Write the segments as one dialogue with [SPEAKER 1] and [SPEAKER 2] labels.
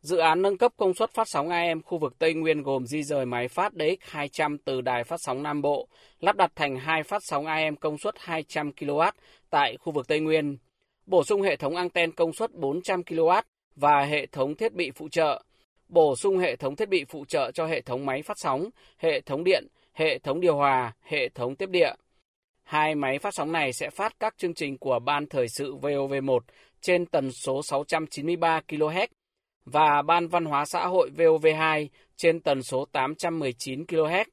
[SPEAKER 1] Dự án nâng cấp công suất phát sóng AM khu vực Tây Nguyên gồm di rời máy phát DX200 từ đài phát sóng Nam Bộ, lắp đặt thành hai phát sóng AM công suất 200 kW tại khu vực Tây Nguyên, bổ sung hệ thống anten công suất 400 kW và hệ thống thiết bị phụ trợ, bổ sung hệ thống thiết bị phụ trợ cho hệ thống máy phát sóng, hệ thống điện, hệ thống điều hòa, hệ thống tiếp địa. Hai máy phát sóng này sẽ phát các chương trình của Ban Thời sự VOV1 trên tần số 693 kHz và Ban Văn hóa xã hội VOV2 trên tần số 819 kHz.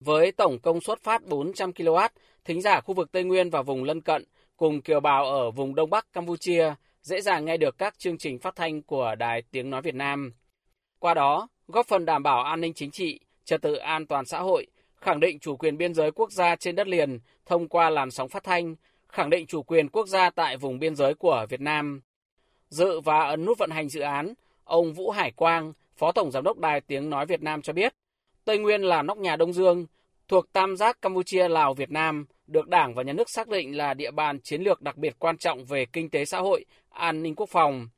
[SPEAKER 1] Với tổng công suất phát 400 kW, thính giả khu vực Tây Nguyên và vùng lân cận cùng kiều bào ở vùng Đông Bắc Campuchia dễ dàng nghe được các chương trình phát thanh của Đài Tiếng Nói Việt Nam. Qua đó, góp phần đảm bảo an ninh chính trị, trật tự an toàn xã hội, khẳng định chủ quyền biên giới quốc gia trên đất liền thông qua làn sóng phát thanh, khẳng định chủ quyền quốc gia tại vùng biên giới của Việt Nam. Dự và ấn nút vận hành dự án, ông Vũ Hải Quang, Phó Tổng Giám đốc Đài Tiếng Nói Việt Nam cho biết, Tây Nguyên là nóc nhà Đông Dương, thuộc tam giác Campuchia, Lào, Việt Nam, được Đảng và Nhà nước xác định là địa bàn chiến lược đặc biệt quan trọng về kinh tế xã hội, an ninh quốc phòng.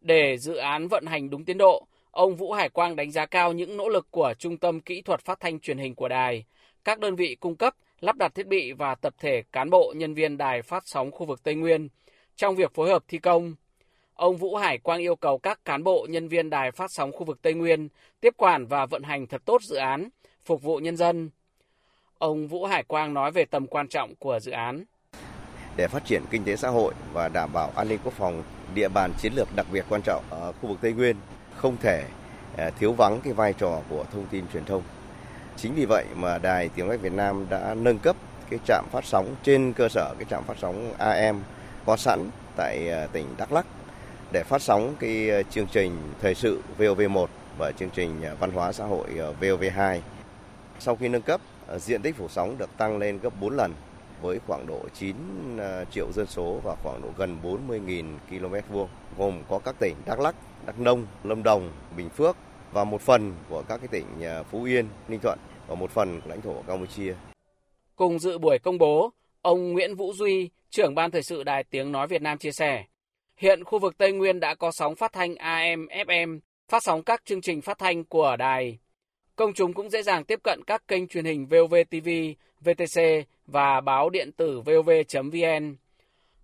[SPEAKER 1] Để dự án vận hành đúng tiến độ, ông Vũ Hải Quang đánh giá cao những nỗ lực của Trung tâm Kỹ thuật Phát thanh Truyền hình của đài, các đơn vị cung cấp, lắp đặt thiết bị và tập thể cán bộ nhân viên đài phát sóng khu vực Tây Nguyên trong việc phối hợp thi công. Ông Vũ Hải Quang yêu cầu các cán bộ nhân viên đài phát sóng khu vực Tây Nguyên tiếp quản và vận hành thật tốt dự án, phục vụ nhân dân. Ông Vũ Hải Quang nói về tầm quan trọng của dự án.
[SPEAKER 2] Để phát triển kinh tế xã hội và đảm bảo an ninh quốc phòng, địa bàn chiến lược đặc biệt quan trọng ở khu vực Tây Nguyên không thể à, thiếu vắng cái vai trò của thông tin truyền thông. Chính vì vậy mà Đài Tiếng nói Việt Nam đã nâng cấp cái trạm phát sóng trên cơ sở cái trạm phát sóng AM có sẵn tại à, tỉnh Đắk Lắk để phát sóng cái ờ, chương trình thời sự VOV1 và chương trình ờ, văn hóa xã hội ờ, VOV2. Sau khi nâng cấp, diện tích phủ sóng được tăng lên gấp 4 lần với khoảng độ 9 triệu dân số và khoảng độ gần 40.000 km vuông, gồm có các tỉnh Đắk Lắk, Đắk Nông, Lâm Đồng, Bình Phước và một phần của các cái tỉnh Phú Yên, Ninh Thuận và một phần lãnh thổ Campuchia.
[SPEAKER 1] Cùng dự buổi công bố, ông Nguyễn Vũ Duy, trưởng ban thời sự Đài Tiếng Nói Việt Nam chia sẻ, hiện khu vực Tây Nguyên đã có sóng phát thanh AM, FM, phát sóng các chương trình phát thanh của đài. Công chúng cũng dễ dàng tiếp cận các kênh truyền hình VOV TV, VTC và báo điện tử vov.vn.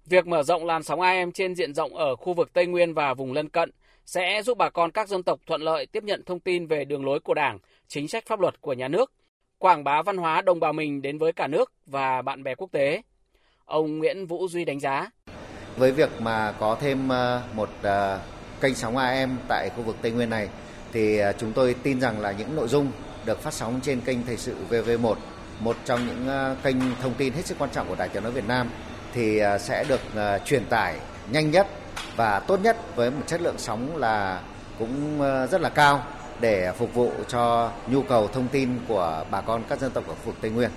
[SPEAKER 1] Việc mở rộng làn sóng AM trên diện rộng ở khu vực Tây Nguyên và vùng lân cận sẽ giúp bà con các dân tộc thuận lợi tiếp nhận thông tin về đường lối của Đảng, chính sách pháp luật của nhà nước, quảng bá văn hóa đồng bào mình đến với cả nước và bạn bè quốc tế. Ông Nguyễn Vũ Duy đánh giá.
[SPEAKER 3] Với việc mà có thêm ờ, một ờ, kênh sóng AM tại khu vực Tây Nguyên này thì ờ, chúng tôi tin rằng là những nội dung được phát sóng trên kênh Thời sự VV1, một trong những kênh thông tin hết sức quan trọng của Đài Tiếng nói Việt Nam thì sẽ được truyền tải nhanh nhất và tốt nhất với một chất lượng sóng là cũng rất là cao để phục vụ cho nhu cầu thông tin của bà con các dân tộc ở khu vực Tây Nguyên.